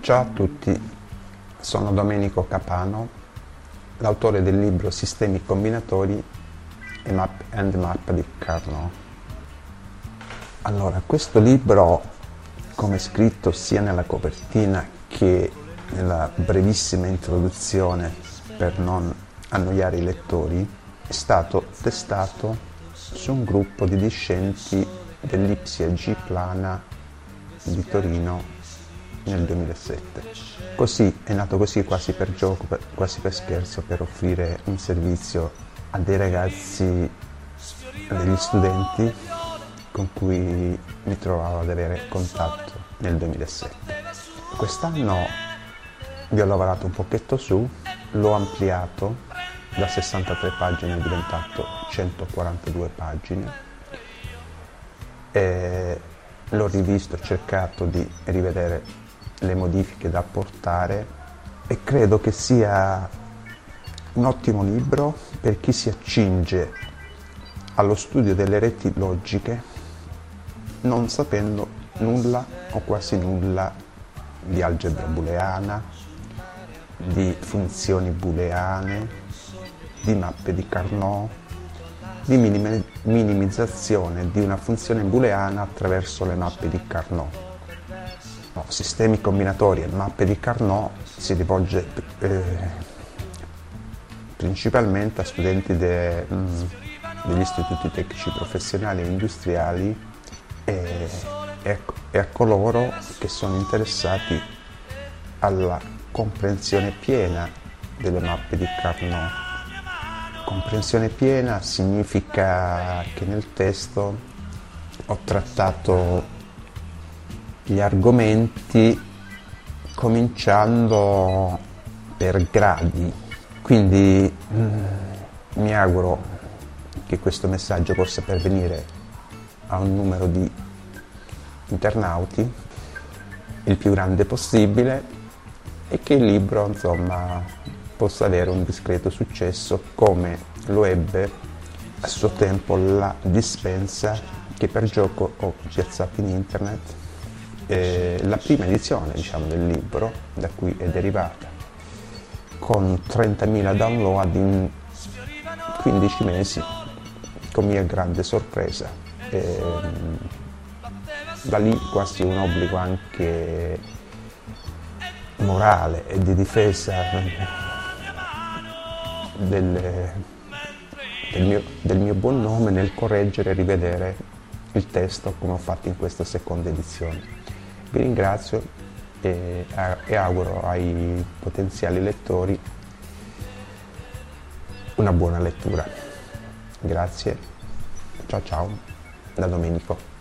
Ciao a tutti, sono Domenico Capano, l'autore del libro Sistemi combinatori e Map and Map di Carnot. Allora, questo libro, come scritto sia nella copertina che nella brevissima introduzione per non annoiare i lettori, è stato testato su un gruppo di discenti dell'Ipsia G Plana di Torino nel 2007. Così è nato così quasi per gioco, quasi per scherzo, per offrire un servizio a dei ragazzi, a degli studenti con cui mi trovavo ad avere contatto nel 2007. Quest'anno vi ho lavorato un pochetto su, l'ho ampliato, da 63 pagine è diventato 142 pagine. E l'ho rivisto, ho cercato di rivedere le modifiche da apportare e credo che sia un ottimo libro per chi si accinge allo studio delle reti logiche non sapendo nulla o quasi nulla di algebra booleana, di funzioni booleane, di mappe di Carnot, di minimizzazione di una funzione booleana attraverso le mappe di Carnot. Sistemi combinatori e mappe di Carnot si rivolge eh, principalmente a studenti de, mh, mm, degli istituti tecnici professionali e industriali e, e, e a coloro che sono interessati alla comprensione piena delle mappe di Carnot. Comprensione piena significa che nel testo ho trattato gli argomenti cominciando per gradi. Quindi mm, mi auguro che questo messaggio possa pervenire a un numero di internauti il più grande possibile e che il libro insomma possa avere un discreto successo come lo ebbe a suo tempo la dispensa che per gioco ho piazzato in internet eh, la prima edizione diciamo, del libro da cui è derivata con 30.000 download in 15 mesi con mia grande sorpresa e, da lì quasi un obbligo anche morale e di difesa del, del, mio, del mio buon nome nel correggere e rivedere il testo come ho fatto in questa seconda edizione. Vi ringrazio e, e auguro ai potenziali lettori una buona lettura. Grazie, ciao ciao, da Domenico.